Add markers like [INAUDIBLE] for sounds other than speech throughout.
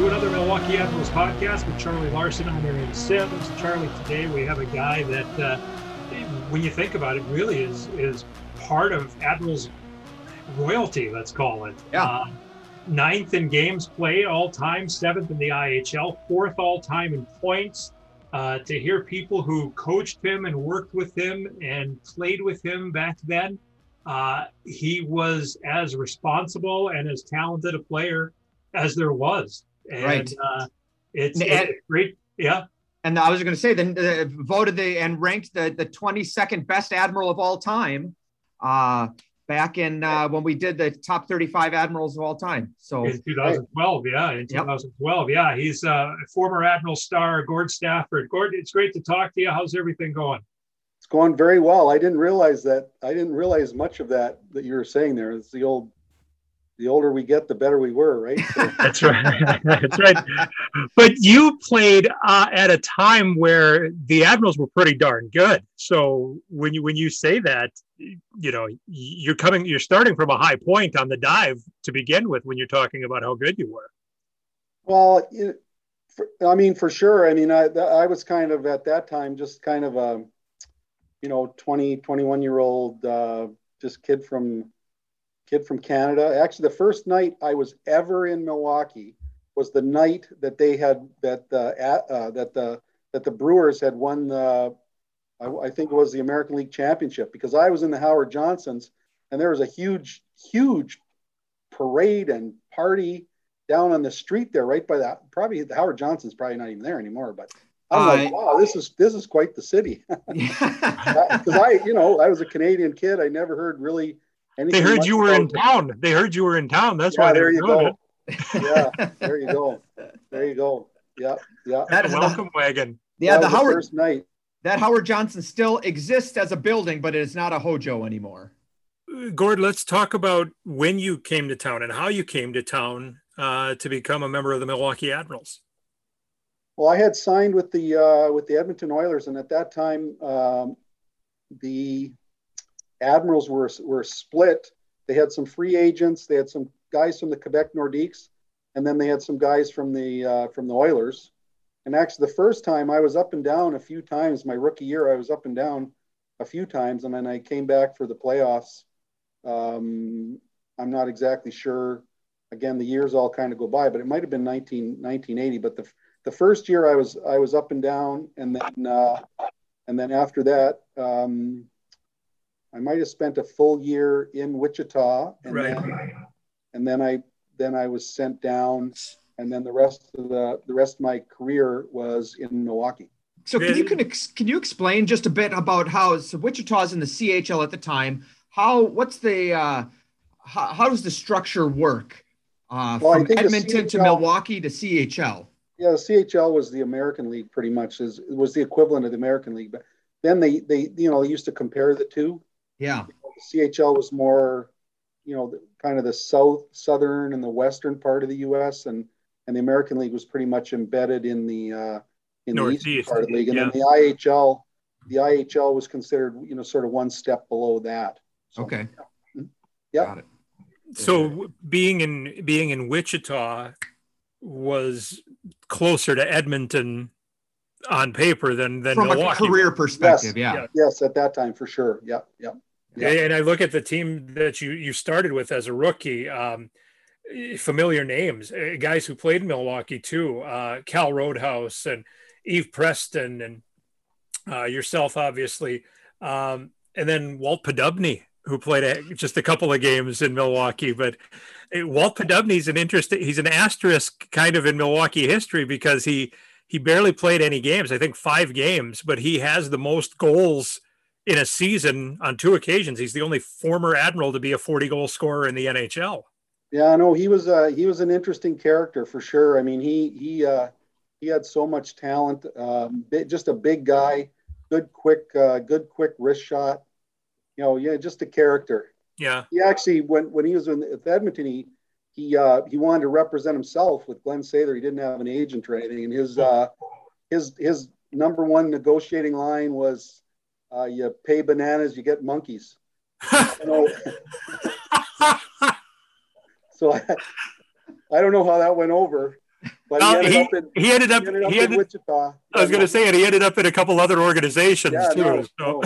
to another Milwaukee Admirals podcast with Charlie Larson. I'm Aaron Sims. Charlie, today we have a guy that, uh, when you think about it, really is is part of Admirals royalty. Let's call it. Yeah. Uh, ninth in games played all time, seventh in the IHL, fourth all time in points. Uh, to hear people who coached him and worked with him and played with him back then, uh, he was as responsible and as talented a player as there was. And, Right. Uh, it's, And- it's great. Yeah. And I was going to say, then uh, voted the and ranked the the 22nd best admiral of all time, uh, back in uh, when we did the top 35 admirals of all time. So In 2012, yeah, in Yep. 2012, yeah. He's uh, former Admiral star Gord Stafford. Gord, it's great to talk to you. How's everything going? It's going very well. I didn't realize that. I didn't realize much of that that you were saying there. It's the old, the older we get, the better we were, right? [LAUGHS] So, That's right. [LAUGHS] That's right. But you played uh, at a time where the Admirals were pretty darn good. So when you when you say that, you know, you're coming, you're starting from a high point on the dive to begin with when you're talking about how good you were. well, you for, I mean, for sure. I mean, I I was kind of at that time just kind of a, you know, 20, 21 year old, uh, just kid from, kid from Canada. Actually, the first night I was ever in Milwaukee was the night that they had that the uh, that the that the Brewers had won the I, I think it was the American League Championship because I was in the Howard Johnsons and there was a huge huge parade and party down on the street there right by that probably the Howard Johnson's probably not even there anymore but I'm like Uh, wow this is this is quite the city [LAUGHS] [LAUGHS] because I you know I was a Canadian kid I never heard really anything They heard you were in about- town. They heard you were in town. That's yeah, why they there were you go it. yeah there you [LAUGHS] go there you go yeah yeah that The is the, welcome wagon. yeah That the was Howard first night that Howard Johnson still exists as a building, but it is not a hojo anymore. Gord, let's talk about when you came to town and how you came to town uh, to become a member of the Milwaukee Admirals. Well, I had signed with the uh, with the Edmonton Oilers, and at that time, um, the Admirals were were split. They had some free agents. They had some guys from the Quebec Nordiques, and then they had some guys from the uh, from the Oilers. And actually, the first time I was up and down a few times. My rookie year, I was up and down a few times, and then I came back for the playoffs. Um, I'm not exactly sure. Again, the years all kind of go by, but it might have been 19, 1980. But the the first year I was I was up and down, and then uh, and then after that, um, I might have spent a full year in Wichita, and Right. then and then I then I was sent down, and then the rest of the the rest of my career was in Milwaukee. So can you can, ex- can you explain just a bit about how so Wichita's in the CHL at the time? How what's the uh, how, how does the structure work uh, Well, from think the Edmonton to Milwaukee to CHL? Yeah, the CHL was the American League, pretty much is was the equivalent of the American League. But then they they you know they used to compare the two. Yeah, The CHL was more, you know, kind of the south, southern, and the western part of the U.S. and and the American League was pretty much embedded in the uh, in the eastern part of the league, and yeah. then the IHL, the IHL was considered, you know, sort of one step below that. So, okay, Yeah. got it. So being in being in Wichita was closer to Edmonton on paper than than From Milwaukee. a career perspective, yeah. Yeah. Yes, at that time for sure. Yeah, yeah. Yeah. And I look at the team that you you started with as a rookie. Um, familiar names, uh, guys who played Milwaukee too. Uh, Cal Roadhouse and Yves Preston and uh, yourself, obviously, um, and then Walt Poddubny, who played a, just a couple of games in Milwaukee. But uh, Walt Poddubny's an interesting. He's an asterisk kind of in Milwaukee history because he he barely played any games. I think five games, but he has the most goals in a season on two occasions. He's the only former admiral to be a 40 goal scorer in the NHL. Yeah, no, he was uh, he was an interesting character for sure. I mean, he he uh, he had so much talent. Um, just a big guy, good quick, uh, good quick wrist shot. You know, yeah, just a character. Yeah. He actually, when when he was in with Edmonton, he he uh, he wanted to represent himself with Glen Sather. He didn't have an agent or anything, and his uh, his his number one negotiating line was, uh, "You pay bananas, you get monkeys." [LAUGHS] So I, I don't know how that went over, but he ended he- up in, He ended up. he ended up He in ended, Wichita. I was going to say it. He ended up in a couple other organizations Yeah, too. no, so. no,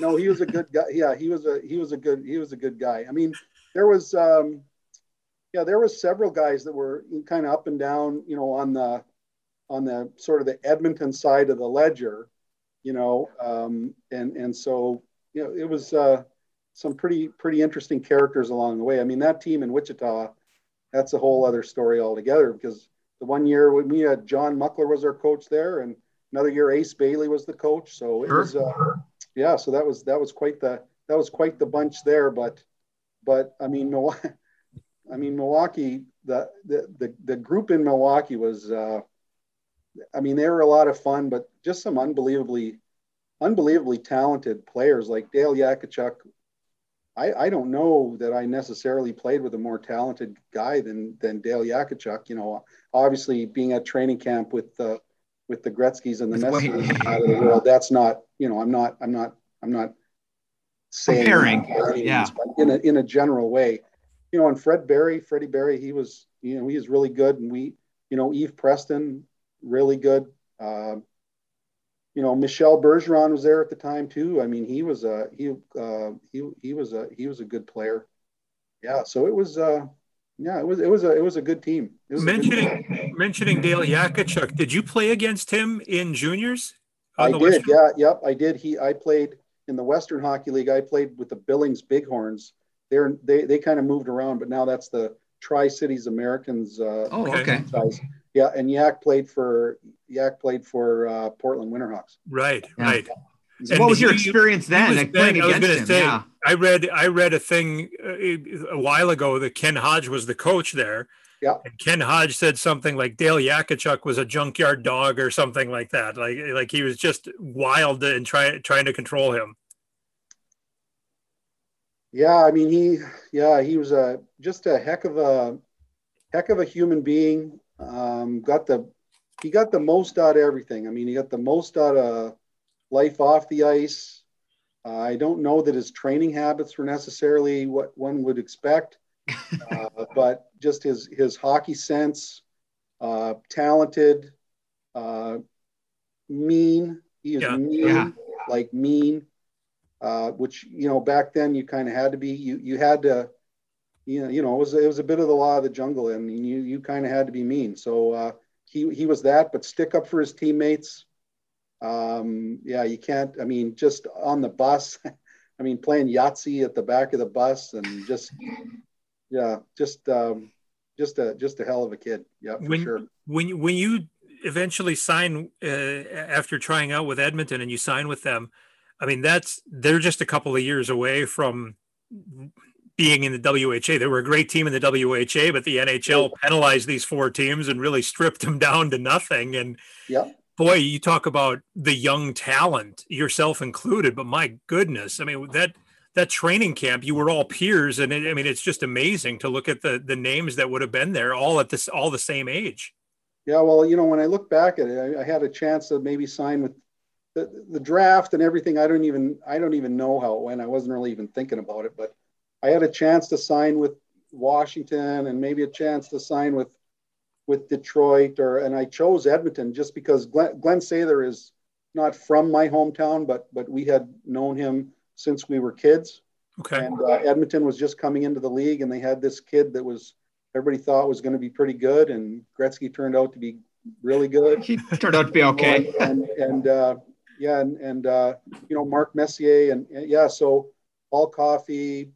no, he was a good guy. Yeah, he was a he was a good he was a good guy. I mean, there was um, yeah, there was several guys that were kind of up and down, you know, on the on the sort of the Edmonton side of the ledger, you know, um, and and so you know it was uh, some pretty pretty interesting characters along the way. I mean, that team in Wichita, that's a whole other story altogether because the one year when we had John Muckler was our coach there, and another year Ace Bailey was the coach. So it Sure. was uh, yeah, so that was that was quite the that was quite the bunch there. But but I mean Milwaukee, [LAUGHS] I mean Milwaukee, the the the, the group in Milwaukee was uh, I mean they were a lot of fun, but just some unbelievably unbelievably talented players like Dale Yakiwchuk. I, I don't know that I necessarily played with a more talented guy than than Dale Yakiwchuk. You know, obviously being at training camp with the with the Gretzky's and the Messi out of the world, that's not you know I'm not I'm not I'm not saying yeah. but in a in a general way, you know, and Fred Berry, Freddie Berry, he was you know he was really good, and we you know Yves Preston really good. Um, you know, Michel Bergeron was there at the time too. I mean, he was a he uh, he he was a he was a good player. Yeah, so it was uh yeah it was it was a it was a good team. It was a good team. Mentioning mentioning Dale Yakiwchuk, did you play against him in juniors? on I the did, Western- yeah, yep, I did. He I played in the Western Hockey League. I played with the Billings Bighorns. They're they they kind of moved around, but now that's the Tri Cities Americans. Uh, Oh, Okay. okay. franchise. Yeah, and Yak played for Yak played for uh, Portland Winterhawks. Right, Yeah. right. So what was your experience then, was like playing then- I was against gonna him? say, yeah. I read I read a thing uh, a while ago that Ken Hodge was the coach there. Yeah. And Ken Hodge said something like Dale Yakiwchuk was a junkyard dog or something like that. Like like he was just wild and trying trying to control him. Yeah, I mean he yeah, he was a just a heck of a heck of a human being. Um, got the he got the most out of everything. I mean, he got the most out of life off the ice. Uh, I don't know that his training habits were necessarily what one would expect, [LAUGHS] uh, but just his his hockey sense, uh, talented, uh, mean. He is Yeah. mean, Yeah. like mean. Uh, which you know back then you kind of had to be. You you had to, you know, you know it was it was a bit of the law of the jungle, and you you kind of had to be mean. So uh, he he was that, but stick up for his teammates. Um, yeah, you can't. I mean, just on the bus. [LAUGHS] I mean, playing Yahtzee at the back of the bus, and just yeah, just um, just a just a hell of a kid. Yeah, for When- sure. When you when you eventually sign uh, after trying out with Edmonton and you sign with them, I mean that's they're just a couple of years away from being in the WHA. They were a great team in the WHA, but the NHL penalized these four teams and really stripped them [LAUGHS] down to nothing. And Yeah. boy, you talk about the young talent, yourself included. But my goodness, I mean that that training camp, you were all peers, and it, I mean it's just amazing to look at the the names that would have been there, all at this all the same age. Yeah, well, you know, when I look back at it, I, I had a chance to maybe sign with the, the draft and everything. I don't even I don't even know how it went. I wasn't really even thinking about it, but I had a chance to sign with Washington and maybe a chance to sign with with Detroit or and I chose Edmonton just because Glen, Glen Sather is not from my hometown, but but we had known him since we were kids. Okay. And uh, Edmonton was just coming into the league, and they had this kid that was everybody thought was going to be pretty good, and Gretzky turned out to be really good. He turned out to be okay. And and uh, yeah, and and uh, you know Mark Messier, and, and yeah, so Paul Coffey,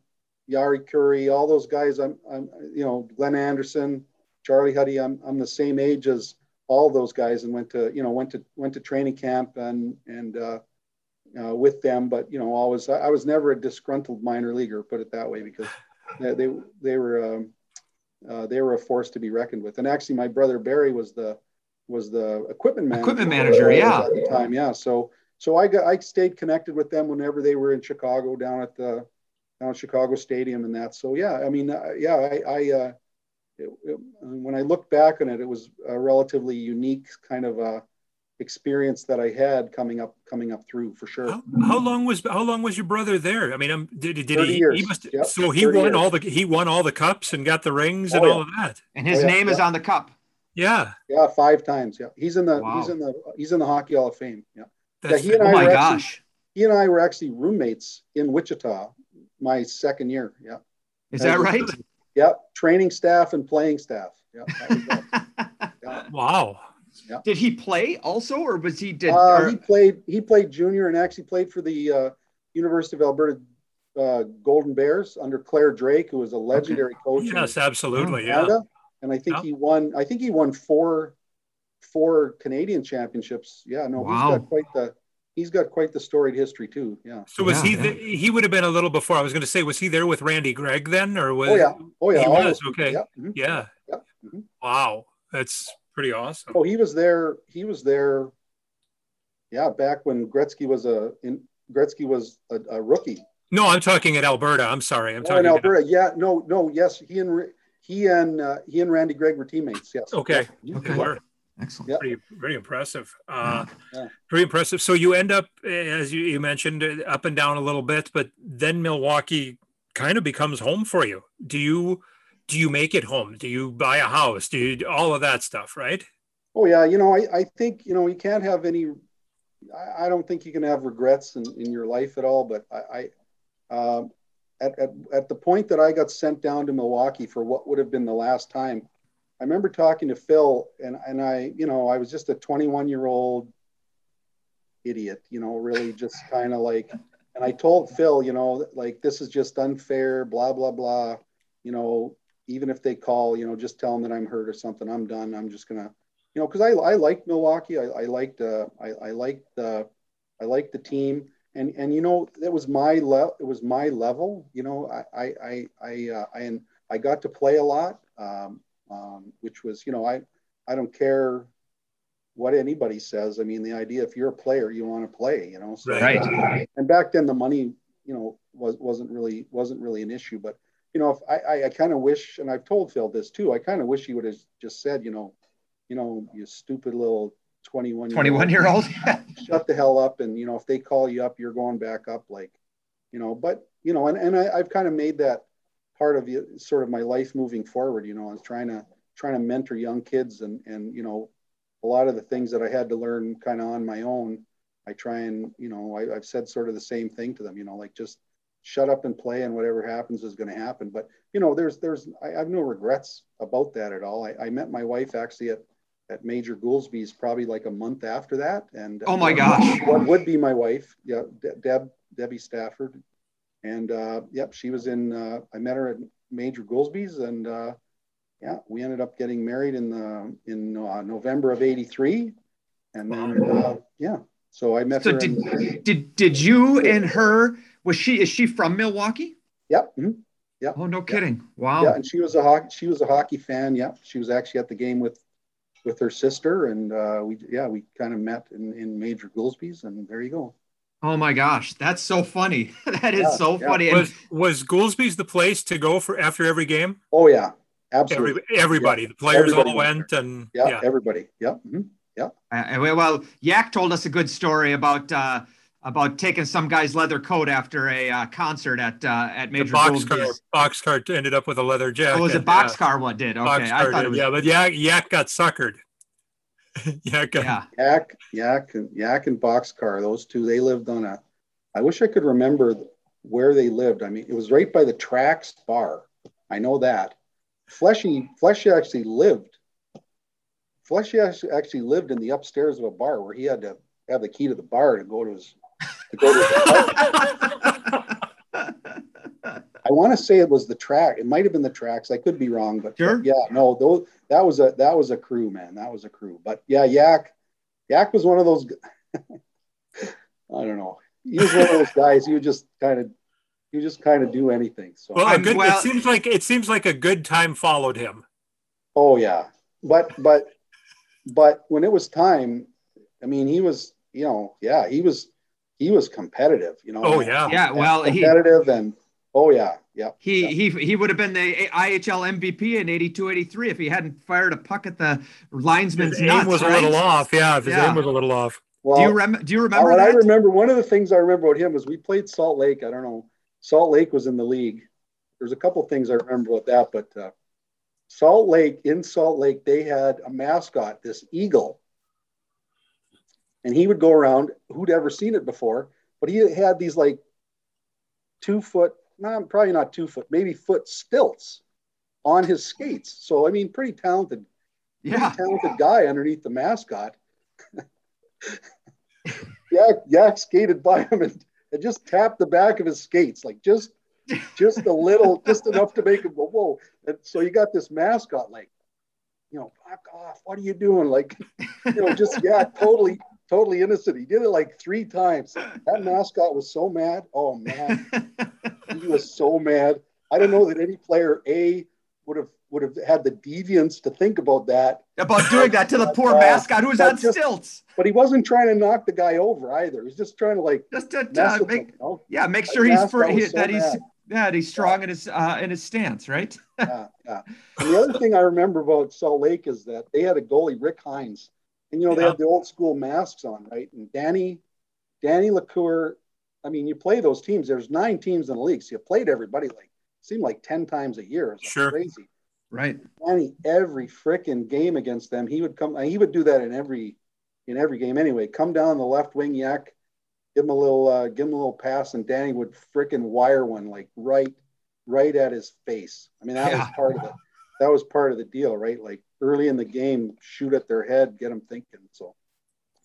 Jari Kurri, all those guys. I'm I'm you know Glenn Anderson, Charlie Huddy. I'm I'm the same age as all those guys, and went to you know went to went to training camp and and. Uh, uh, with them, but you know, always I, I was never a disgruntled minor leaguer, put it that way, because [LAUGHS] they they, they were um, uh, they were a force to be reckoned with. And actually, my brother Barrie was the was the equipment manager. Equipment manager, yeah. At the time, yeah. So so I got I stayed connected with them whenever they were in Chicago, down at the down at Chicago Stadium and that. So yeah, I mean, uh, yeah, I, I uh, it, it, when I look back on it, it was a relatively unique kind of uh, experience that I had coming up coming up through for sure. How, how long was how long was your brother there? I mean, um, did, did 30 he? years. He must. Yep, so he won years. all the he won all the cups and got the rings Oh, and yeah. all of that. And his Oh, yeah, name is on the cup. Yeah. Yeah, five times. Yeah, he's in the Wow. he's in the he's in the Hockey Hall of Fame. Yeah, That's, he and Oh I my were gosh. he and I were actually roommates in Wichita my second year. Yeah, Is that right? yeah, training staff and playing staff. Yeah, that was [LAUGHS] that. yeah. wow. did he play also, or was he did? Uh, or- he played he played junior and actually played for the uh, University of Alberta uh, Golden Bears under Clare Drake, who was a legendary coach. Yes, absolutely. Yeah. Canada. And I think Yeah. he won. I think he won four four Canadian championships. Yeah, no, Wow. he's got quite the he's got quite the storied history too. Yeah. So was Yeah, he? The, he would have been a little before. I was going to say, was he there with Randy Gregg then, or was? Oh yeah. Oh yeah. He all was, okay. Yeah. mhm. Yeah. Yeah, mhm. Wow, that's pretty awesome. Oh, he was there. He was there. Yeah, back when Gretzky was a in, Gretzky was a, a rookie. No, I'm talking at Alberta. I'm sorry. I'm Oh, talking. in Alberta. Yeah. No. No. Yes. He and he and uh, he and Randy Gregg were teammates. Yes. Okay. Yeah. Okay. Were. Excellent. Yeah. Pretty, pretty impressive. Uh, Yeah. Pretty impressive. So you end up, as you, you mentioned, uh, up and down a little bit, but then Milwaukee kind of becomes home for you. Do you? Do you make it home? Do you buy a house? Do you all of that stuff? Right? Oh yeah, you know, I, I think you know you can't have any. I, I don't think you can have regrets in, in your life at all. But I, I um, at, at at the point that I got sent down to Milwaukee for what would have been the last time, I remember talking to Phil, and and I, you know, I was just a 21 year old idiot, you know, really just kind of like, and I told Phil, you know, like this is just unfair, blah blah blah, you know, even if they call, you know, just tell them that I'm hurt or something. I'm done. I'm just gonna, you know, because I I liked Milwaukee. I, I liked uh, I I liked the I liked the team, and and you know it was my level. It was my level. You know, I I I I uh, I, and I got to play a lot, um, um, which was you know I I don't care what anybody says. I mean, the idea if you're a player, you want to play. You know, so, Right. uh, and back then the money, you know, was wasn't really wasn't really an issue, but you know, if I, I, I kind of wish, and I've told Phil this too, I kind of wish he would have just said, you know, you know, you stupid little 21 21 year old. [LAUGHS] shut the hell up. And, you know, if they call you up, you're going back up like, you know, but, you know, and, and I, I've kind of made that part of sort of my life moving forward, you know, I was trying to, trying to mentor young kids and, and, you know, a lot of the things that I had to learn kind of on my own, I try and, you know, I, I've said sort of the same thing to them, you know, like just shut up and play and whatever happens is going to happen. But, you know, there's, there's, I have no regrets about that at all. I, I met my wife actually at, at Major Goolsby's probably like a month after that. And Oh my uh, gosh. what would be my wife? Yeah. De- Deb, Debbie Stafford. And, uh, yep, she was in, uh, I met her at Major Goolsby's and, uh, yeah, we ended up getting married in the, in uh, November of 83. And then, uh, yeah, so I met So her. did in- did did you and her? Was she is she from Milwaukee? Yep. mhm. Oh, no kidding! Wow. Yeah, and she was a hockey. She was a hockey fan. Yeah, she was actually at the game with with her sister, and uh, we yeah we kind of met in, in Major Goolsby's, and there you go. Oh my gosh, that's so funny. [LAUGHS] that is Yeah, so yeah. funny. Was was Goolsby's the place to go for after every game? Oh yeah, Every, absolutely. everybody, the players Everybody all went went, and yeah, yeah. everybody. Yeah. mhm. Uh, well, Yak told us a good story about uh, about taking some guy's leather coat after a uh, concert at uh, at the Major boxcar Goolsby's. boxcar ended up with a leather jacket. Oh, was it yeah. boxcar? What did? Okay, I thought did, it was. yeah, but Yak Yak got suckered. [LAUGHS] Yak got, Yeah. Yak, Yak, and Yak and Boxcar. Those two, they lived on a. I wish I could remember where they lived. I mean, it was right by the Tracks Bar. I know that. Fleshy, Fleshy actually lived. Fleshy actually actually lived in the upstairs of a bar where he had to have the key to the bar to go to his. To go to his [LAUGHS] [LAUGHS] I want to say it was the track. It might have been the tracks. I could be wrong, but, Sure. but yeah, no, those that was a that was a crew, man. That was a crew. But yeah, Yak, Yak was one of those. [LAUGHS] I don't know. He was one of those guys. He would just kind of, he would just kind of do anything. So well, a I'm- good, well- it seems like it seems like a good time followed him. Oh yeah, but but but when it was time, I mean, he was you know yeah he was he was competitive. You know. Oh, yeah. Yeah, well, he- competitive and oh yeah yeah He he he would have been the IHL MVP in 82 83 if he hadn't fired a puck at the linesman's His aim nuts, was a little off. Yeah, his Yeah. aim was a little off. Well, Do you rem- do you remember what I remember one of the things I remember about him was we played Salt Lake. I don't know. Salt Lake was in the league. There's a couple things I remember about that, but uh, Salt Lake, in Salt Lake, they had a mascot, this eagle. And he would go around, who'd ever seen it before, but he had these like two foot, nah, probably not two foot, maybe foot stilts on his skates. So, I mean, pretty talented, pretty Yeah. talented guy underneath the mascot. [LAUGHS] Yak, Yak skated by him and, and just tapped the back of his skates, like just just a little, [LAUGHS] just enough to make him go, whoa. And so you got this mascot, like, you know, fuck off. What are you doing? Like, you know, just, yeah, totally, totally innocent. He did it like three times. That [LAUGHS] mascot was so mad. Oh, man. [LAUGHS] He was so mad. I don't know that any player, A, would have would have had the deviance to think about that. About doing that to the poor Uh, mascot who's but on just- stilts. But he wasn't trying to knock the guy over either. He was just trying to like Just to uh, make him, you know? yeah, make That sure he's mascot for, he, so that he's mad. yeah, that he's strong in his uh, in his stance, right? yeah, yeah. And the other thing I remember about Salt Lake is that they had a goalie, Rick Heinz, and you know they Yeah. had the old school masks on, right? And Danny, Danny Lecours. I mean, you play those teams. There's nine teams in the league, so you played everybody like seemed like ten times a year. Like Sure. crazy. Right. Danny, every frickin' game against them, he would come. He would do that in every in every game anyway. Come down the left wing, yak, give him a little, uh, give him a little pass, and Danny would frickin' wire one like right, right at his face. I mean, that was part of the that was part of the deal, right? Like early in the game, shoot at their head, get them thinking. So,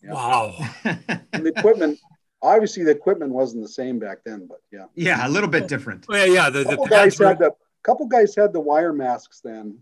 Yeah. Wow. [LAUGHS] and the equipment, obviously, the equipment wasn't the same back then, but yeah. yeah, a little bit different. Well, yeah, the, the couple guys were- had the couple guys had the wire masks then.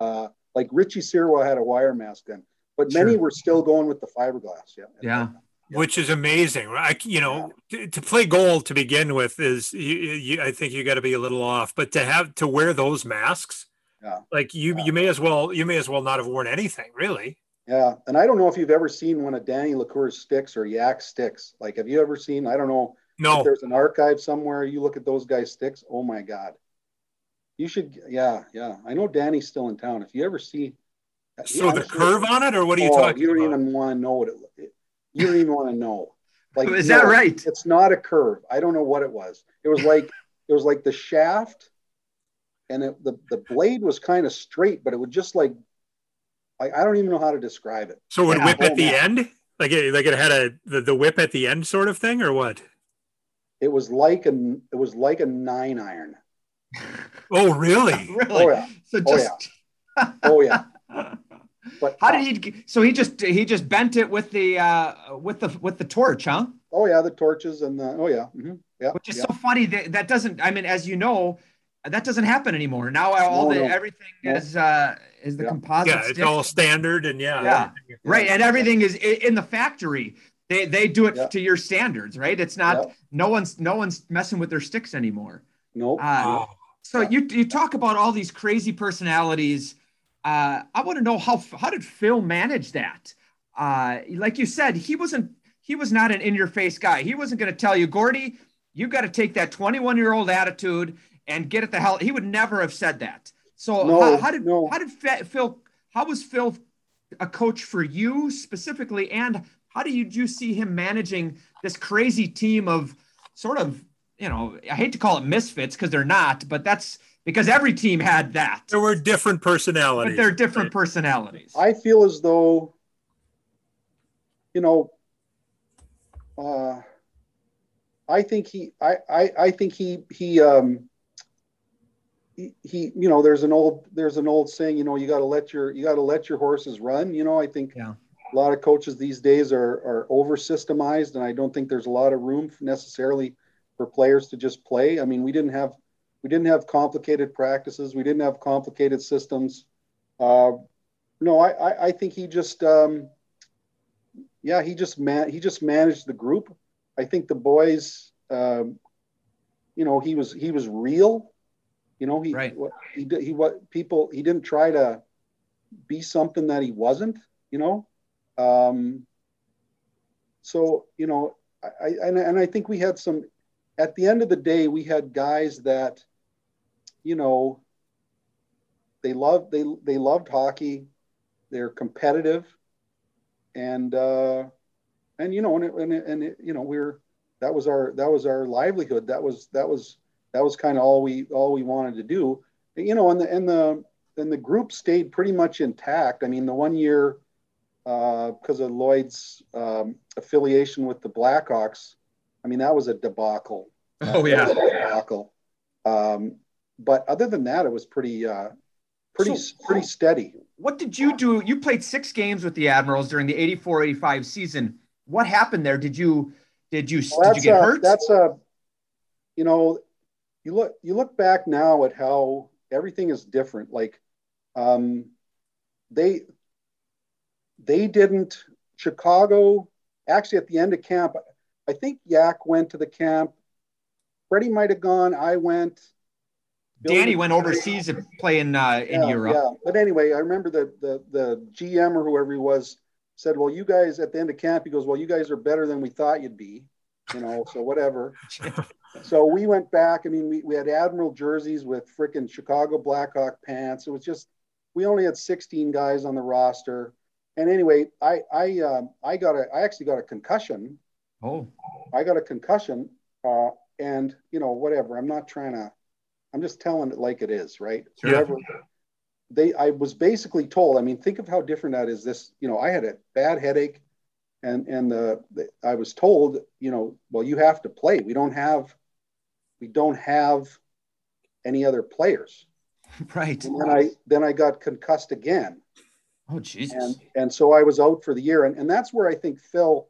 Uh, like Richie Sirwa had a wire mask then, but many Sure. were still going with the fiberglass. Yeah. Yeah. Yeah. which is amazing. I, you know, to, to play goal to begin with is, you, you, I think you got to be a little off, but to have to wear those masks, Yeah. like you, Yeah. you may as well, you may as well not have worn anything, really. Yeah. And I don't know if you've ever seen one of Danny Lecours' sticks or Yak sticks. Like, have you ever seen? I don't know. If No, there's an archive somewhere. You look at those guys' sticks. Oh my God. You should. Yeah. Yeah. I know Danny's still in town. If you ever see. so Yeah, the sure- curve on it, or what are you Oh, talking You don't about? even want to know what it. it you don't even want to know. [LAUGHS] Like, Is that right? It's not a curve. I don't know what it was. It was like it was like the shaft, and it, the the blade was kind of straight, but it would just like. I, I don't even know how to describe it. So it would Yeah, whip at oh, the man. end, like it, like it had a the, the whip at the end, sort of thing, or what? It was like a it was like a nine iron. [LAUGHS] Oh, really? [LAUGHS] Really? Oh yeah, So Oh, just oh yeah. [LAUGHS] But how did he so he just he just bent it with the uh with the with the torch, huh? Oh yeah, the torches and the oh yeah, mhm, yeah. Which is yeah. so funny that that doesn't I mean as you know that doesn't happen anymore. Now all No, the no. everything No. is uh is the Yeah. composite Yeah, it's stick. all standard, and yeah, Yeah. everything. right and everything is in the factory. They they do it Yeah. to your standards, right? It's not Yeah. no one's no one's messing with their sticks anymore. Nope. Uh, Wow. So you you talk about all these crazy personalities. Uh, I want to know how how did Phil manage that? Uh, like you said, he wasn't he was not an in your face guy. He wasn't going to tell you, Gordy, you got to take that 21 year old attitude and get it the hell. He would never have said that. So No, how, how did no. how did Fe- Phil how was Phil a coach for you specifically, and how did you, you see him managing this crazy team of sort of you know I hate to call it misfits because they're not, but that's because every team had that, There were different personalities. but they're different personalities. I feel as though, you know, uh, I think he, I, I, I think he, he, um, he, he, you know, there's an old, there's an old saying, you know, you got to let your, you got to let your horses run. You know, I think Yeah. a lot of coaches these days are, are over systemized, and I don't think there's a lot of room necessarily for players to just play. I mean, we didn't have, we didn't have complicated practices. We didn't have complicated systems. Uh, no, I, I, I think he just, um, yeah, he just man, he just managed the group. I think the boys, um, you know, he was he was real. You know, he Right. he did he what people he didn't try to be something that he wasn't. You know, um, so you know, I, I and, and I think we had some. At the end of the day, we had guys that, you know, they loved they they loved hockey. They're competitive, and uh, and you know, and it, and, it, and it, you know, we're that was our that was our livelihood. That was that was that was kind of all we all we wanted to do. You know, and the and the then the group stayed pretty much intact. I mean, the one year because uh, of Lloyd's um, affiliation with the Blackhawks, I mean that was a debacle. [LAUGHS] Oh yeah, debacle. Um, but other than that, it was pretty uh, pretty so, pretty steady. What did you do? You played six games with the Admirals during the 84-85 season. What happened there? Did you did you well, did you get a, hurt? That's a you know you look you look back now at how everything is different. Like um, they they didn't Chicago actually at the end of camp. I think Yak went to the camp. Freddie might have gone. I went. Danny went overseas to play in uh, in yeah, Europe. Yeah, but anyway, I remember the the the GM or whoever he was said, "Well, you guys at the end of camp," he goes, "Well, you guys are better than we thought you'd be." You know, so whatever. [LAUGHS] so we went back. I mean, we, we had Admiral jerseys with freaking Chicago Blackhawk pants. It was just we only had 16 guys on the roster. And anyway, I I um, I got a I actually got a concussion. Oh, I got a concussion, uh, and you know whatever. I'm not trying to. I'm just telling it like it is, right? Sure. Whatever. They, I was basically told. I mean, think of how different that is. This, you know, I had a bad headache, and and the, the I was told, you know, well, you have to play. We don't have, we don't have any other players. [LAUGHS] Right. And then I then I got concussed again. Oh Jesus. And and so I was out for the year. And and that's where I think Phil,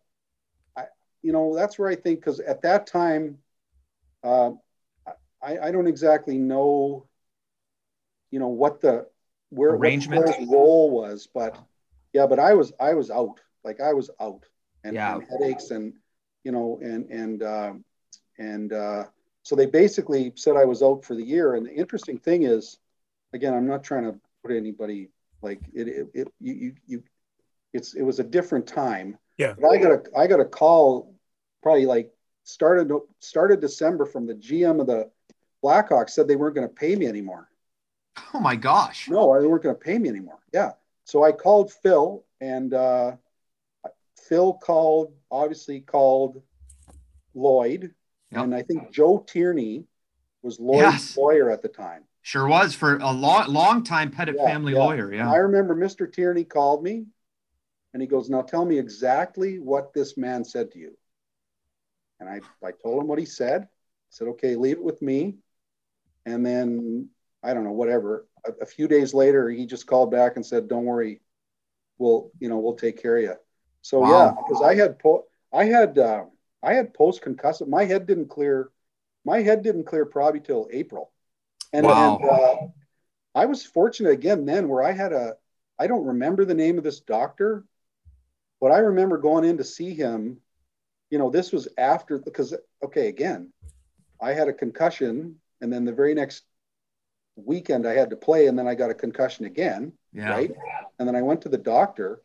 I you know, that's where I think because at that time, uh, I, I don't exactly know, you know, what the where arrangement what role was, but yeah, but I was I was out. Like I was out and, yeah. and headaches and you know and and um, and uh, so they basically said I was out for the year. And the interesting thing is, again, I'm not trying to put anybody like it, it, it you, you, you, it's, it was a different time. Yeah. But I got a, I got a call probably like started, started December from the GM of the Blackhawks said they weren't going to pay me anymore. Oh my gosh. No, they weren't going to pay me anymore. Yeah. So I called Phil and, uh, Phil called, obviously called Lloyd, yep. and I think Joe Tierney was Lloyd's yes. lawyer at the time. Sure was for a long, long time Pettit yeah, family yeah. lawyer. Yeah. I remember Mr. Tierney called me and he goes, Now tell me exactly what this man said to you. And I, I told him what he said. I said, Okay, leave it with me. And then I don't know, whatever. A, a few days later, he just called back and said, Don't worry, we'll, you know, we'll take care of you. So wow. yeah, because I had po- I had uh, I had post concussive. My head didn't clear. My head didn't clear probably till April. And, wow. and uh, I was fortunate again then where I had a, I don't remember the name of this doctor, but I remember going in to see him. You know, this was after, because, okay, again, I had a concussion and then the very next weekend I had to play and then I got a concussion again. Yeah. Right. And then I went to the doctor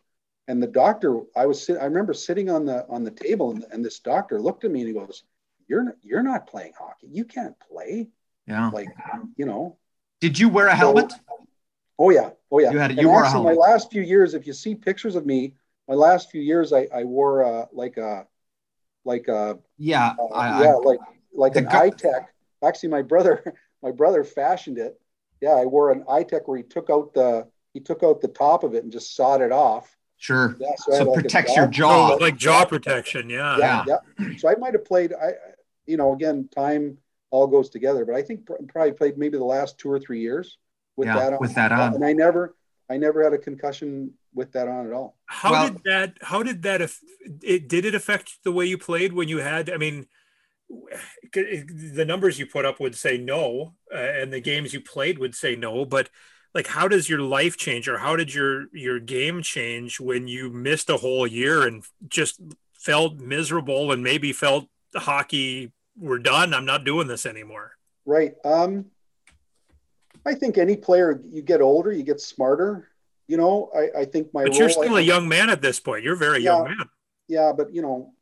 and the doctor, I was, sit, I remember sitting on the, on the table and, and this doctor looked at me and he goes, you're, not, you're not playing hockey. You can't play. Yeah. Like, you know. Did you wear a helmet? So, oh yeah. Oh yeah. You had you wore actually, a helmet. My last few years, if you see pictures of me, my last few years, I, I wore uh, like a, like a, yeah, uh, I, yeah, like, like an gu- tech. Actually, my brother, [LAUGHS] my brother fashioned it. Yeah. I wore an i tech where he took out the, he took out the top of it and just sawed it off. Sure. Yeah, so, so like protects jaw, your jaw. Oh, like jaw protection. Yeah. Yeah. yeah. yeah. So I might have played, I, you know, again, time all goes together. But I think probably played maybe the last two or three years with yeah, that on. With that on, and I never, I never had a concussion with that on at all. How well, did that? How did that? It did it affect the way you played when you had? I mean, the numbers you put up would say no, uh, and the games you played would say no. But like, how does your life change, or how did your your game change when you missed a whole year and just felt miserable and maybe felt hockey we're done. I'm not doing this anymore. Right. Um, I think any player, you get older, you get smarter. You know, I, I think my. But role, you're still I, a young man at this point. You're a very yeah, young man. Yeah, but you know,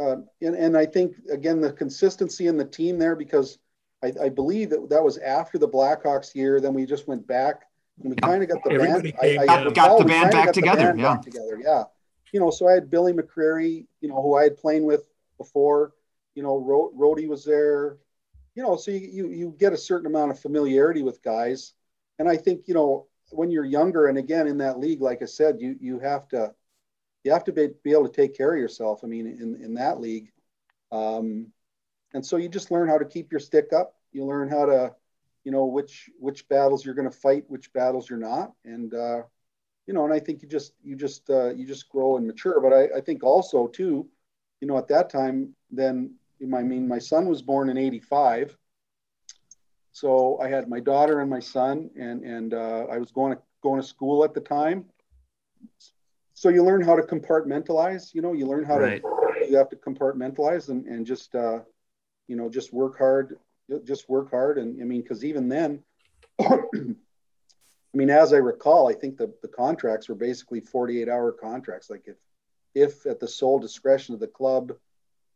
uh, and and I think again the consistency in the team there because I, I believe that that was after the Blackhawks year. Then we just went back and we kind of got the Everybody band. I, I, got, got the band back together. Band yeah. Back together. Yeah. You know, so I had Billy McCreary, you know, who I had played with before you know, Ro- Rody was there, you know, so you, you, you get a certain amount of familiarity with guys. And I think, you know, when you're younger, and again in that league, like I said, you you have to you have to be, be able to take care of yourself. I mean, in in that league, um, and so you just learn how to keep your stick up. You learn how to, you know, which which battles you're going to fight, which battles you're not, and uh, you know, and I think you just you just uh, you just grow and mature. But I, I think also too, you know, at that time, then I mean, my son was born in '85 so I had my daughter and my son, and and uh, I was going to going to school at the time. So you learn how to compartmentalize. You know, you learn how right. to you have to compartmentalize and and just uh, you know just work hard, just work hard. And I mean, because even then, [CLEARS THROAT] I mean, as I recall, I think the the contracts were basically 48 hour contracts. Like if if at the sole discretion of the club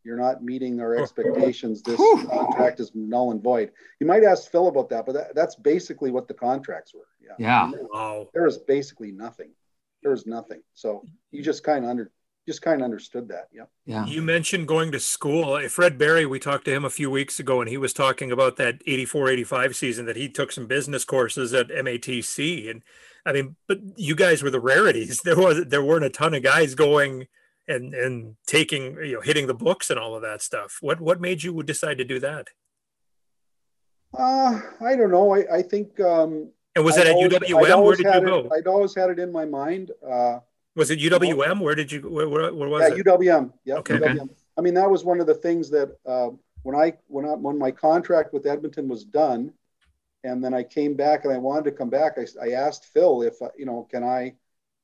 you're not meeting our expectations. This contract is null and void. You might ask Phil about that, but that, that's basically what the contracts were. Yeah. Yeah. Wow. There was basically nothing. There was nothing. So you just kind of under just kind of understood that. Yeah. Yeah. You mentioned going to school. Fred Berry, we talked to him a few weeks ago, and he was talking about that 84 85 season that he took some business courses at MATC. And I mean, but you guys were the rarities. [LAUGHS] There was there weren't a ton of guys going and and taking you know hitting the books and all of that stuff what what made you decide to do that uh i don't know i, I think um and was that at always, uwm where did you go it, i'd always had it in my mind uh was it uwm where did you where, where, where was yeah, it uwm yeah okay. UWM. i mean that was one of the things that uh, when i when i when my contract with edmonton was done and then i came back and i wanted to come back i, I asked phil if uh, you know can i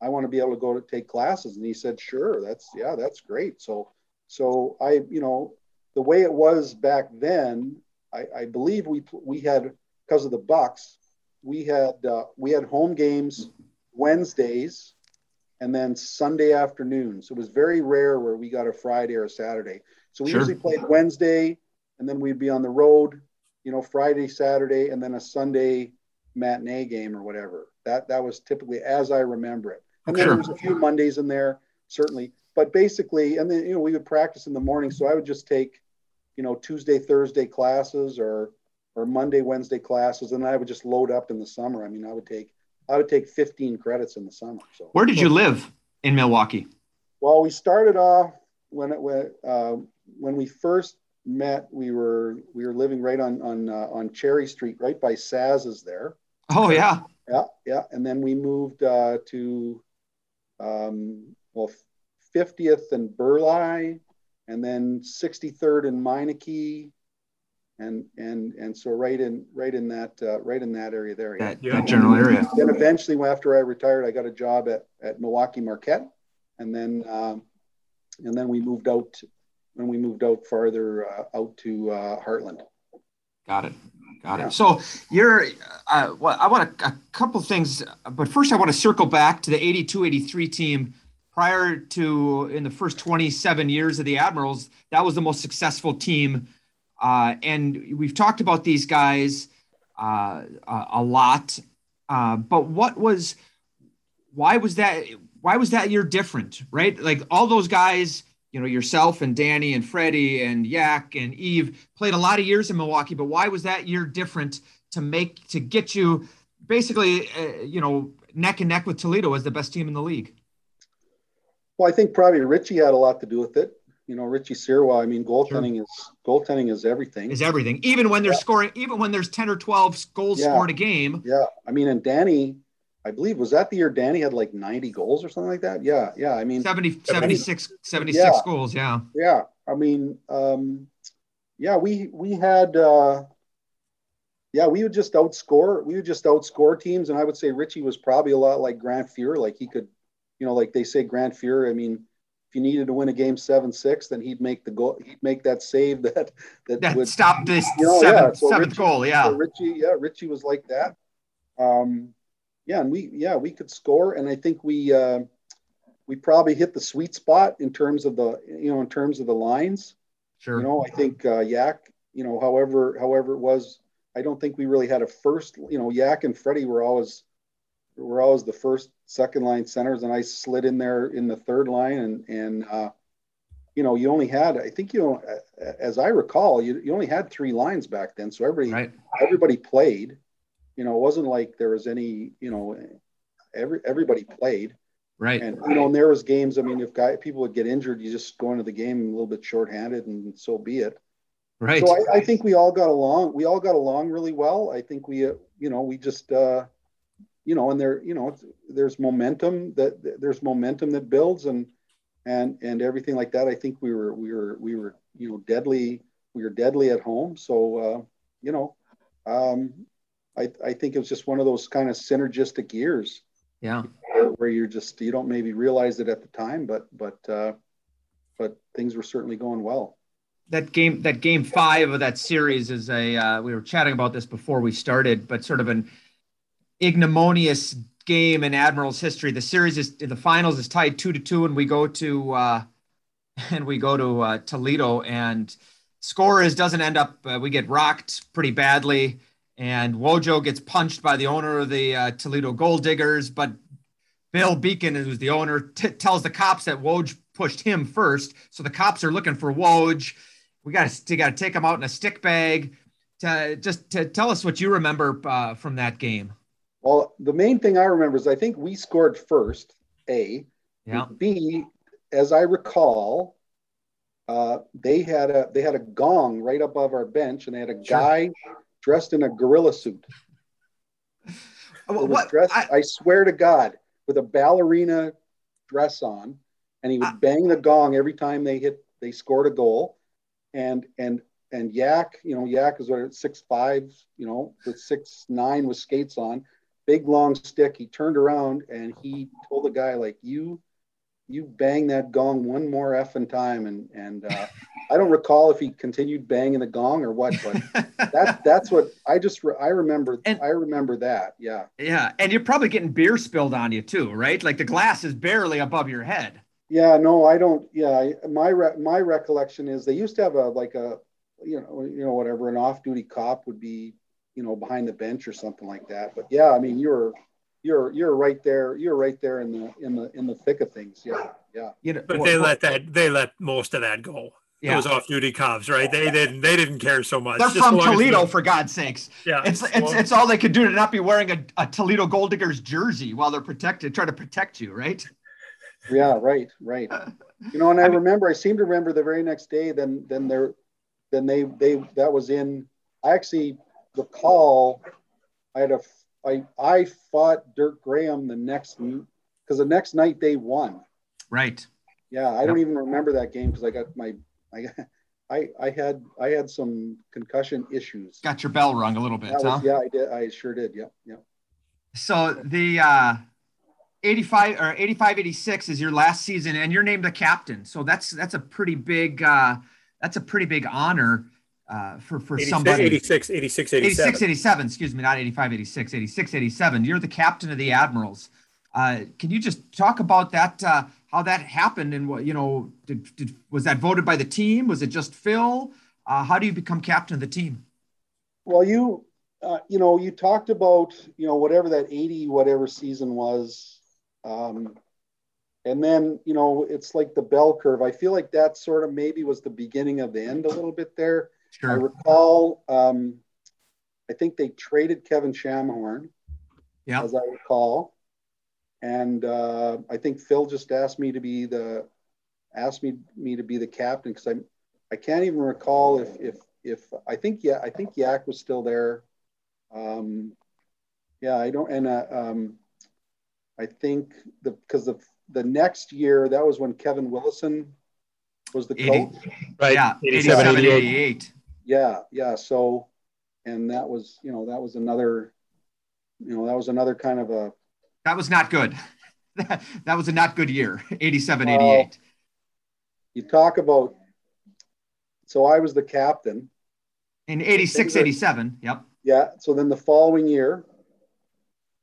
I want to be able to go to take classes. And he said, sure, that's, yeah, that's great. So, so I, you know, the way it was back then, I, I believe we, we had, because of the Bucks, we had, uh, we had home games Wednesdays and then Sunday afternoon. So It was very rare where we got a Friday or a Saturday. So we sure. usually played Wednesday and then we'd be on the road, you know, Friday, Saturday, and then a Sunday matinee game or whatever. That that was typically as I remember it. And then sure. was a few Mondays in there, certainly. But basically, and then you know, we would practice in the morning. So I would just take, you know, Tuesday, Thursday classes or or Monday, Wednesday classes, and I would just load up in the summer. I mean, I would take I would take 15 credits in the summer. So where did you live in Milwaukee? Well, we started off when it went uh, when we first met. We were we were living right on on uh, on Cherry Street, right by Saz's there. Oh yeah, yeah, yeah. And then we moved uh, to um, well, 50th and Burleigh, and then 63rd and Meinecke, and and and so right in right in that uh, right in that area there. That, yeah. that general area. Then eventually, after I retired, I got a job at at Milwaukee Marquette, and then um, and then we moved out when we moved out farther uh, out to uh, Hartland. Got it. Got it. So you're, uh, well, I want a, a couple things, but first I want to circle back to the 82 83 team. Prior to in the first 27 years of the Admirals, that was the most successful team. Uh, and we've talked about these guys uh, a lot. Uh, but what was, why was that, why was that year different, right? Like all those guys you know, yourself and Danny and Freddie and Yak and Yves played a lot of years in Milwaukee, but why was that year different to make to get you basically, uh, you know, neck and neck with Toledo as the best team in the league? Well, I think probably Richie had a lot to do with it. You know, Richie Sirwa. I mean, goaltending sure. is goaltending is everything. Is everything. Even when they're yeah. scoring, even when there's ten or twelve goals yeah. scored a game. Yeah, I mean, and Danny I believe was that the year Danny had like 90 goals or something like that. Yeah, yeah. I mean 70, 76, 76 yeah, goals. Yeah. Yeah. I mean, um, yeah, we we had uh, yeah, we would just outscore, we would just outscore teams. And I would say Richie was probably a lot like Grant Fuhr. Like he could, you know, like they say Grant Fuhr, I mean, if you needed to win a game seven six, then he'd make the goal. He'd make that save [LAUGHS] that that, that would stop this you know, seventh, yeah. so seventh Richie, goal. Yeah, so Richie, yeah, Richie was like that. Um, yeah, and we yeah we could score, and I think we uh, we probably hit the sweet spot in terms of the you know in terms of the lines. Sure. You know, I think uh, Yak. You know, however however it was, I don't think we really had a first. You know, Yak and Freddie were always were always the first second line centers, and I slid in there in the third line, and and uh, you know you only had I think you know as I recall you, you only had three lines back then, so everybody right. everybody played you know, it wasn't like there was any, you know, every everybody played. Right. And you know, and there was games. I mean, if guy people would get injured, you just go into the game a little bit shorthanded, and so be it. Right. So I, I think we all got along. We all got along really well. I think we, uh, you know, we just, uh, you know, and there, you know, there's momentum that there's momentum that builds, and and and everything like that. I think we were we were we were you know deadly. We were deadly at home. So uh, you know, um, I I think it was just one of those kind of synergistic years. Yeah. Where you're just you don't maybe realize it at the time, but but uh, but things were certainly going well that game that game five of that series is a uh, we were chatting about this before we started but sort of an ignominious game in admiral's history the series is the finals is tied two to two and we go to uh, [LAUGHS] and we go to uh, toledo and score is doesn't end up uh, we get rocked pretty badly and wojo gets punched by the owner of the uh, toledo goaldiggers but bill beacon who's the owner t- tells the cops that woj pushed him first so the cops are looking for woj we got to got to take them out in a stick bag. To just to tell us what you remember uh, from that game. Well, the main thing I remember is I think we scored first. A. Yeah. B. As I recall, uh, they had a they had a gong right above our bench, and they had a sure. guy dressed in a gorilla suit. what, dressed, I, I, swear to God, with a ballerina dress on, and he would I, bang the gong every time they hit they scored a goal and and and Yak, you know, Yak is what six five, you know, with six nine with skates on, big long stick. He turned around and he told the guy like, "You, you bang that gong one more f effing time." And and uh, I don't recall if he continued banging the gong or what, but [LAUGHS] that that's what I just re- I remember. And, I remember that. Yeah. Yeah, and you're probably getting beer spilled on you too, right? Like the glass is barely above your head. Yeah, no, I don't. Yeah, my re- my recollection is they used to have a like a you know you know whatever an off-duty cop would be you know behind the bench or something like that. But yeah, I mean you're you're you're right there. You're right there in the in the in the thick of things. Yeah, yeah. You know, but they let that they let most of that go. Yeah. Those off-duty cops, right? They didn't. They didn't care so much. They're Just from Toledo, for God's sakes. Yeah, it's it's well, it's all they could do to not be wearing a, a Toledo Goaldiggers jersey while they're protected, try to protect you, right? Yeah, right, right. You know, and I [LAUGHS] remember, I seem to remember the very next day. Then, then there, then they, they that was in. I actually recall, I had a, I, I fought Dirk Graham the next because the next night they won. Right. Yeah, I yep. don't even remember that game because I got my, I, [LAUGHS] I, I had, I had some concussion issues. Got your bell rung a little bit, was, huh? Yeah, I did. I sure did. Yeah, yeah. So the. uh 85 or 85 86 is your last season and you're named a captain so that's that's a pretty big uh that's a pretty big honor uh for for 86, somebody. 86 86 87 86 87 excuse me not 85 86 86 87 you're the captain of the admirals. Uh can you just talk about that uh how that happened and what you know did, did was that voted by the team? Was it just phil? Uh how do you become captain of the team? Well you uh, you know, you talked about, you know, whatever that 80 whatever season was, um, and then, you know, it's like the bell curve. I feel like that sort of maybe was the beginning of the end a little bit there. Sure. I recall, um, I think they traded Kevin Schamehorn, yeah. as I recall. And uh, I think Phil just asked me to be the asked me me to be the captain because I'm I can't even recall if if if I think yeah I think Yak was still there. Um, yeah, I don't and uh, um, I think the because the the next year that was when Kevin Willison was the 80, coach. Right. Yeah. 87, 88. 88. Yeah. Yeah. So, and that was, you know, that was another, you know, that was another kind of a. That was not good. [LAUGHS] that was a not good year. 87, 88. Uh, you talk about, so I was the captain. In 86, 87. Yep. Yeah. So then the following year,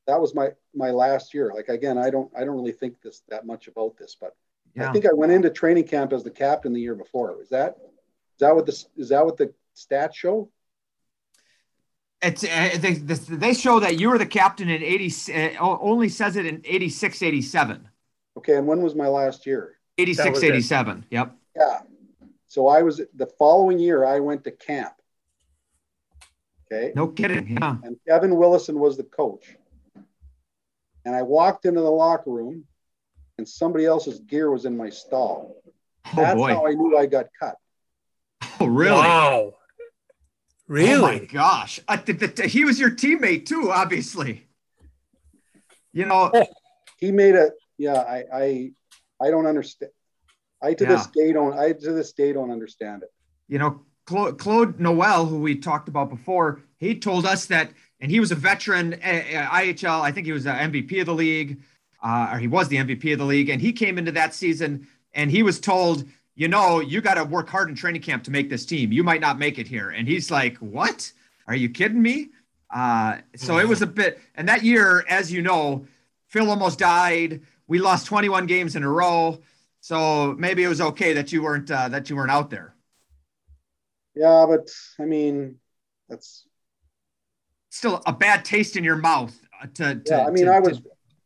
that was my my last year. Like again, I don't I don't really think this that much about this, but yeah. I think I went into training camp as the captain the year before. Is that is that what the is that what the stats show? It's uh, they, they show that you were the captain in 80 uh, only says it in 86 87. Okay, and when was my last year? 86 87. It. Yep. Yeah. So I was the following year I went to camp. Okay. No kidding. Yeah. And Kevin Willison was the coach. and I walked into the locker room, and somebody else's gear was in my stall. Oh That's boy. how I knew I got cut. Oh really? Wow. Really? Oh my gosh. I, th- th- th- he was your teammate too, obviously. You know, He made it. Yeah, I, I, I don't understand. I to this day don't. I to this day don't understand it. you know, Cla- Claude Noel, who we talked about before, he told us that, and he was a veteran uh, uh, IHL. I think he was the MVP of the league, uh, or he was the MVP of the league. And he came into that season and he was told, you know, you got to work hard in training camp to make this team. You might not make it here. And he's like, what? Are you kidding me? Uh, so it was a bit, and that year, as you know, Phil almost died. We lost 21 games in a row. So maybe it was okay that you weren't uh, that you weren't out there. Yeah, but I mean, that's still a bad taste in your mouth uh, to, to yeah. I mean, to- I to- was.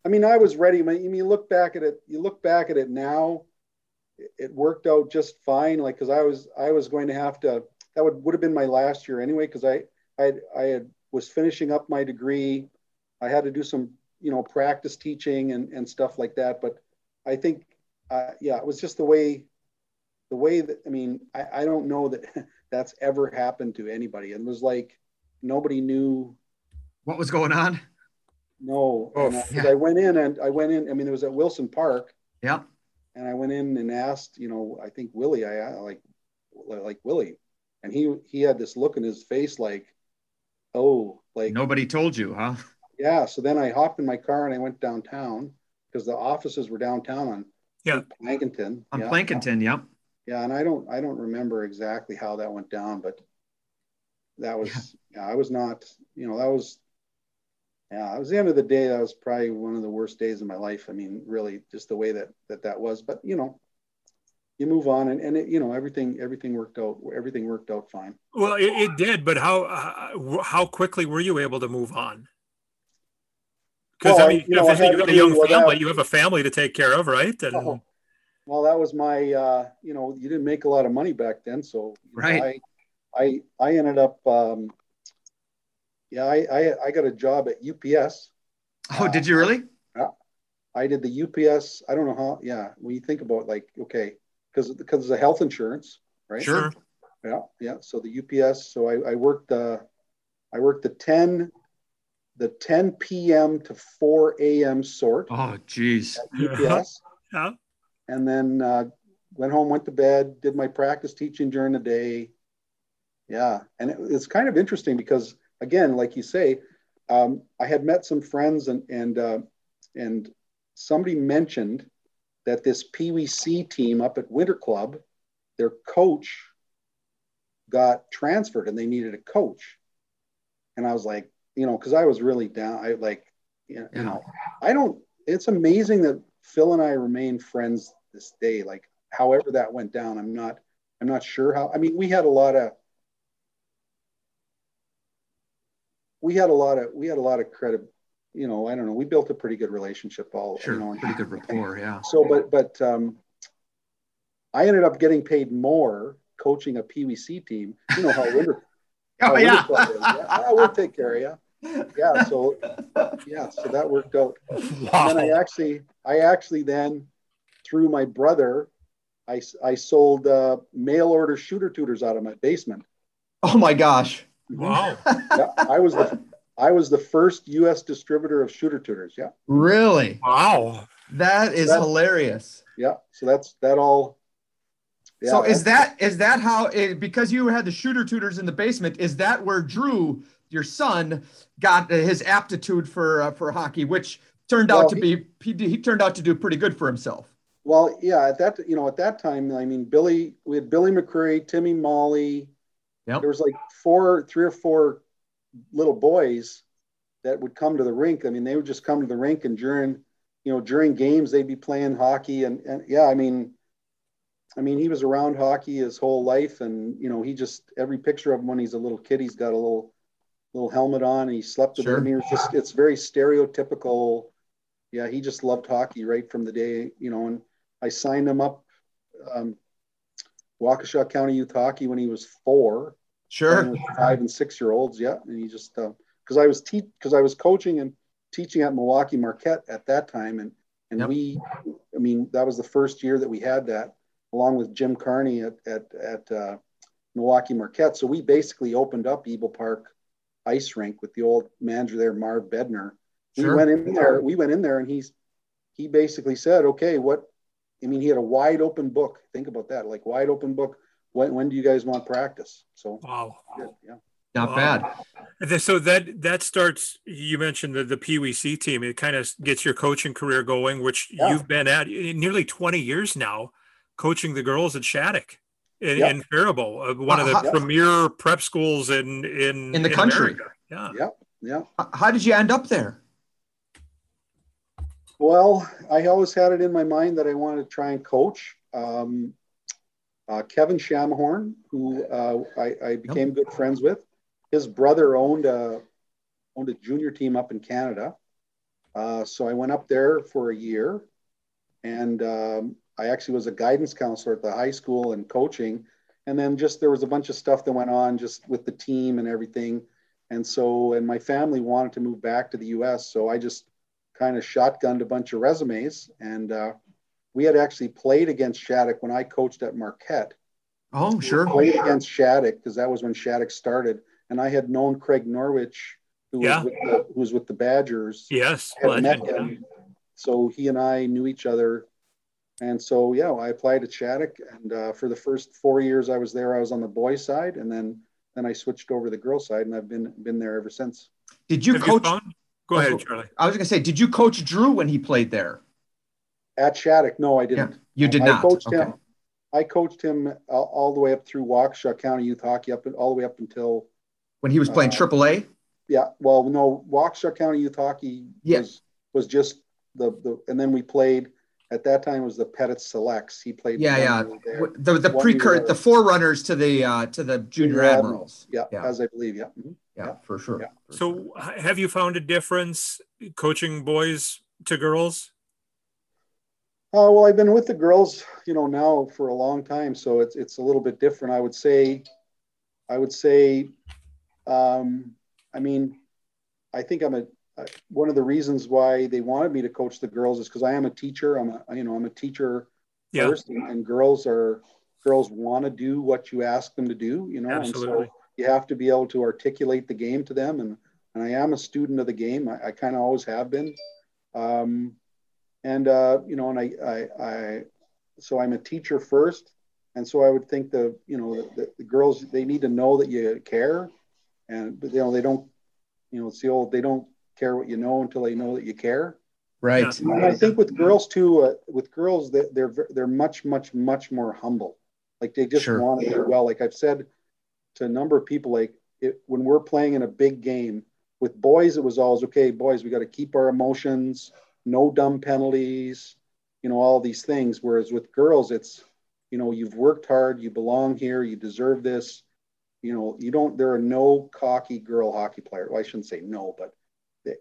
I mean, I was ready. I mean, you look back at it. You look back at it now. It- It worked out just fine. Like, because I was, I was going to have to. That would would have been my last year anyway. Because I, I, I had was finishing up my degree. I had to do some, you know, practice teaching and and stuff like that. But I think, uh, yeah, it was just the way, the way that I mean, I, I don't know that [LAUGHS] that's ever happened to anybody. It was like nobody knew what was going on? no, Oh, and yeah. I went in and I went in. I mean, it was at Wilson Park, Yep. And I went in and asked, you know, I think Willie, I I like, like Willie, and he he had this look in his face like, oh, like Nobody told you, huh? yeah. So then I hopped in my car and I went downtown because the offices were downtown on Yeah. Plankinton. On yeah. Plankinton, yeah. Yeah, and I don't I don't remember exactly how that went down, but that was yeah, I was not, you know, that was yeah, it was the end of the day. That was probably one of the worst days of my life. I mean, really, just the way that that that was. But you know, you move on, and and it, you know everything everything worked out. Everything worked out fine. Well, it, it did, but how uh, how quickly were you able to move on? Because Well, I mean, you know, I had you got a young family. I- You have a family to take care of, right? And Oh, well, that was my, uh, you know, you didn't make a lot of money back then, so you know, Right. I, I, I ended up, um, yeah, I, I, I got a job at UPS. Oh, did you really? Yeah. I did the UPS. I don't know how. Yeah, when you think about like, okay, because because of the health insurance, right? Sure. Yeah, yeah. So the UPS. So I, I worked the, I worked the ten, the ten p.m. to four a.m. sort Oh, geez. at UPS. [LAUGHS] yeah. and then uh, went home, went to bed, did my practice teaching during the day. Yeah, and it, it's kind of interesting because again, like you say, um, I had met some friends and and uh, and somebody mentioned that this PWC team up at Winter Club, their coach got transferred and they needed a coach, and I was like, you know, because I was really down. I like, you know, Yeah. you know, I don't. It's amazing that Phil and I remain friends this day. Like, however that went down, I'm not. I'm not sure how. I mean, we had a lot of. We had a lot of. We had a lot of credit. You know, I don't know. We built a pretty good relationship. All Sure. you know. Pretty good rapport, yeah. So, but but um, I ended up getting paid more coaching a PWC team. You know how Winter. [LAUGHS] Oh, how yeah. Winter yeah. I will take care of you. Yeah. So yeah. So that worked out. wow. And then I actually, I actually then, through my brother, I, I sold uh, mail order shooter tutors out of my basement. Oh, my gosh. Wow. Yeah, I was the, I was the first U.S. distributor of shooter tutors. Yeah, Really? Wow. That is That- hilarious. yeah. So that's that all. Yeah, so is that's- that how it, because you had the shooter tutors in the basement is that where Drew your son got uh, his aptitude for uh, for hockey which turned out to he- be he, he turned out to do pretty good for himself. Well, yeah. At that, you know, at that time, I mean, Billy, we had Billy McCurry, Timmy Molly. Yep. There was like four, three or four little boys that would come to the rink. I mean, they would just come to the rink and during, you know, during games they'd be playing hockey and and yeah, I mean, I mean, he was around hockey his whole life, and you know, he just every picture of him when he's a little kid, he's got a little little helmet on, and he slept with it. Sure. I mean, it's just it's very stereotypical. Yeah, he just loved hockey right from the day, you know, and I signed him up um, Waukesha County Youth Hockey when he was four, Sure. five and six year olds. Yeah, and he just because I was teach, because I was coaching and teaching at Milwaukee Marquette at that time, and and yep. we, I mean, that was the first year that we had that, along with Jim Carney at at at uh, Milwaukee Marquette. So we basically opened up Eagle Park ice rink with the old manager there, Marv Bedner. Sure. We went in there. We went in there, and he's he basically said, "Okay, what?" I mean, he had a wide open book. Think about that, like wide open book. When when do you guys want practice? So wow, yeah. Not wow. bad. So that that starts. You mentioned the the PWC team. It kind of gets your coaching career going, which yeah. you've been at nearly twenty years now, coaching the girls at Shattuck in, yep. in Faribault, uh, one of the uh, premier prep schools in in in the in country. America. Yeah, yeah, yeah. How did you end up there? Well, I always had it in my mind that I wanted to try and coach. Um, uh, Kevin Schamehorn, who uh, I, I, became good friends with, his brother owned a owned a junior team up in Canada. Uh, so I went up there for a year, and um, I actually was a guidance counselor at the high school and coaching. And then just there was a bunch of stuff that went on just with the team and everything. And so, and my family wanted to move back to the U.S. So I just kind of shotgunned a bunch of resumes. And uh, we had actually played against Shattuck when I coached at Marquette. Oh, sure. We played against Shattuck because that was when Shattuck started and I had known Craig Norwich, who yeah. was with the, who was with the Badgers. Yes, had met him. So he and I knew each other, and so yeah, I applied to Shattuck, and uh, for the first four years I was there, I was on the boy side, and then then I switched over to the girls' side, and I've been been there ever since. Did you Have coach? You Go ahead, Charlie. I was gonna say, did you coach Drew when he played there? At Shattuck, no, I didn't. Yeah, you did I not. Coached okay. him. I coached him all, all, the way up through Waukesha County Youth Hockey, up all the way up until when he was playing uh, AAA? Yeah. Well, no, Waukesha County Youth Hockey yeah. was, was just the, the, and then we played at that time was the Pettit Selects. He played. Yeah, yeah. The the precur the forerunners to the uh, to the junior, junior admirals. Yeah, yeah, as I believe. Yeah. Mm-hmm. yeah. yeah, for sure. Yeah. So, have you found a difference coaching boys to girls? Uh, well, I've been with the girls, you know, now for a long time, so it's it's a little bit different. I would say, I would say um, I mean, I think I'm a one of the reasons why they wanted me to coach the girls is because I am a teacher. I'm a you know I'm a teacher yeah. first, and, and girls are girls want to do what you ask them to do. You know, Absolutely. and so you have to be able to articulate the game to them. And and I am a student of the game. I, I kind of always have been. Um, and uh, you know, and I, I, I, so I'm a teacher first, and so I would think the you know the, the girls they need to know that you care and but, you know they don't you know it's the old they don't care what you know until they know that you care right and i think with girls too uh, with girls they, they're they're much much much more humble like they just sure. want to do well like i've said to a number of people like it, when we're playing in a big game with boys it was always okay boys we got to keep our emotions no dumb penalties you know all these things whereas with girls it's you know you've worked hard you belong here you deserve this you know, you don't. There are no cocky girl hockey players. Well, I shouldn't say no, but that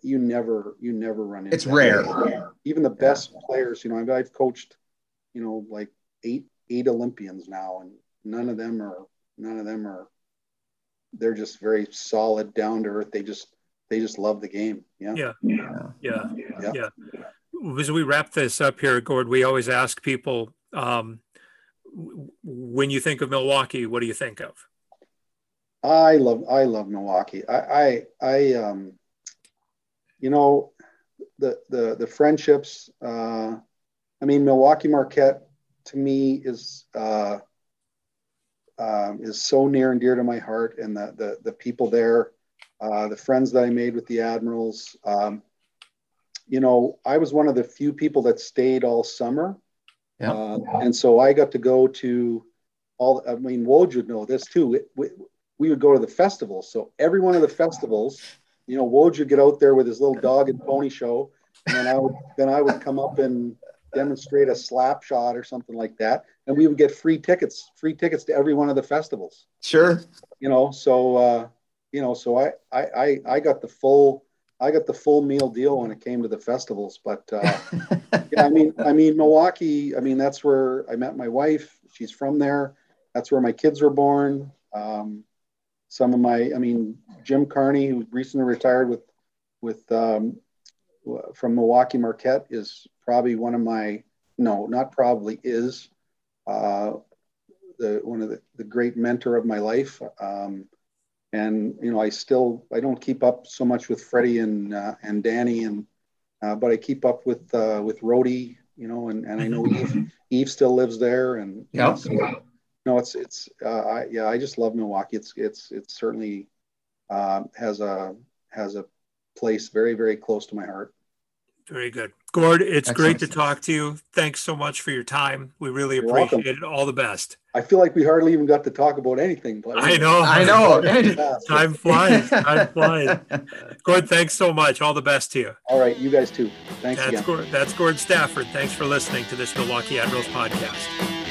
you never, you never run into. It's rare. Even the best yeah. players, you know, I've, I've coached, you know, like eight eight Olympians now, and none of them are none of them are. They're just very solid, down to earth. They just they just love the game. Yeah. Yeah. Yeah. Yeah. yeah. yeah. As we wrap this up here, Gord, we always ask people um, when you think of Milwaukee, what do you think of? I love I love Milwaukee. I I, I um, you know, the the the friendships. Uh, I mean, Milwaukee Marquette to me is uh, um, is so near and dear to my heart, and the the the people there, uh, the friends that I made with the Admirals. Um, you know, I was one of the few people that stayed all summer, yeah. Uh, and so I got to go to all. I mean, Woj would know this too. It, we would go to the festivals. So every one of the festivals, you know, Woj would get out there with his little dog and pony show, and then I would [LAUGHS] then I would come up and demonstrate a slap shot or something like that, and we would get free tickets, free tickets to every one of the festivals. Sure. You know, so uh, you know, so I I I got the full I got the full meal deal when it came to the festivals. But uh, [LAUGHS] yeah, I mean, I mean Milwaukee. I mean that's where I met my wife. She's from there. That's where my kids were born. Um, some of my, I mean, Jim Carney, who recently retired with with um, from Milwaukee Marquette is probably one of my no, not probably is uh, the one of the, the great mentor of my life. Um, and you know, I still I don't keep up so much with Freddie and uh, and Danny and uh, but I keep up with uh, with Rody, you know, and, and I know Yves Yves still lives there and yeah. So, no, it's it's uh, I, yeah, I just love Milwaukee. It's it's it's certainly uh, has a has a place very very close to my heart. Very good. Gord, it's Excellent. great to talk to you. Thanks so much for your time. We really You're appreciate welcome. it. All the best. I feel like we hardly even got to talk about anything. But I know. I know. [LAUGHS] time flies. Time flies. [LAUGHS] Gord, thanks so much. All the best to you. All right. You guys too. Thanks that's again. Gord, that's Gord Stafford. Thanks for listening to this Milwaukee Admirals podcast.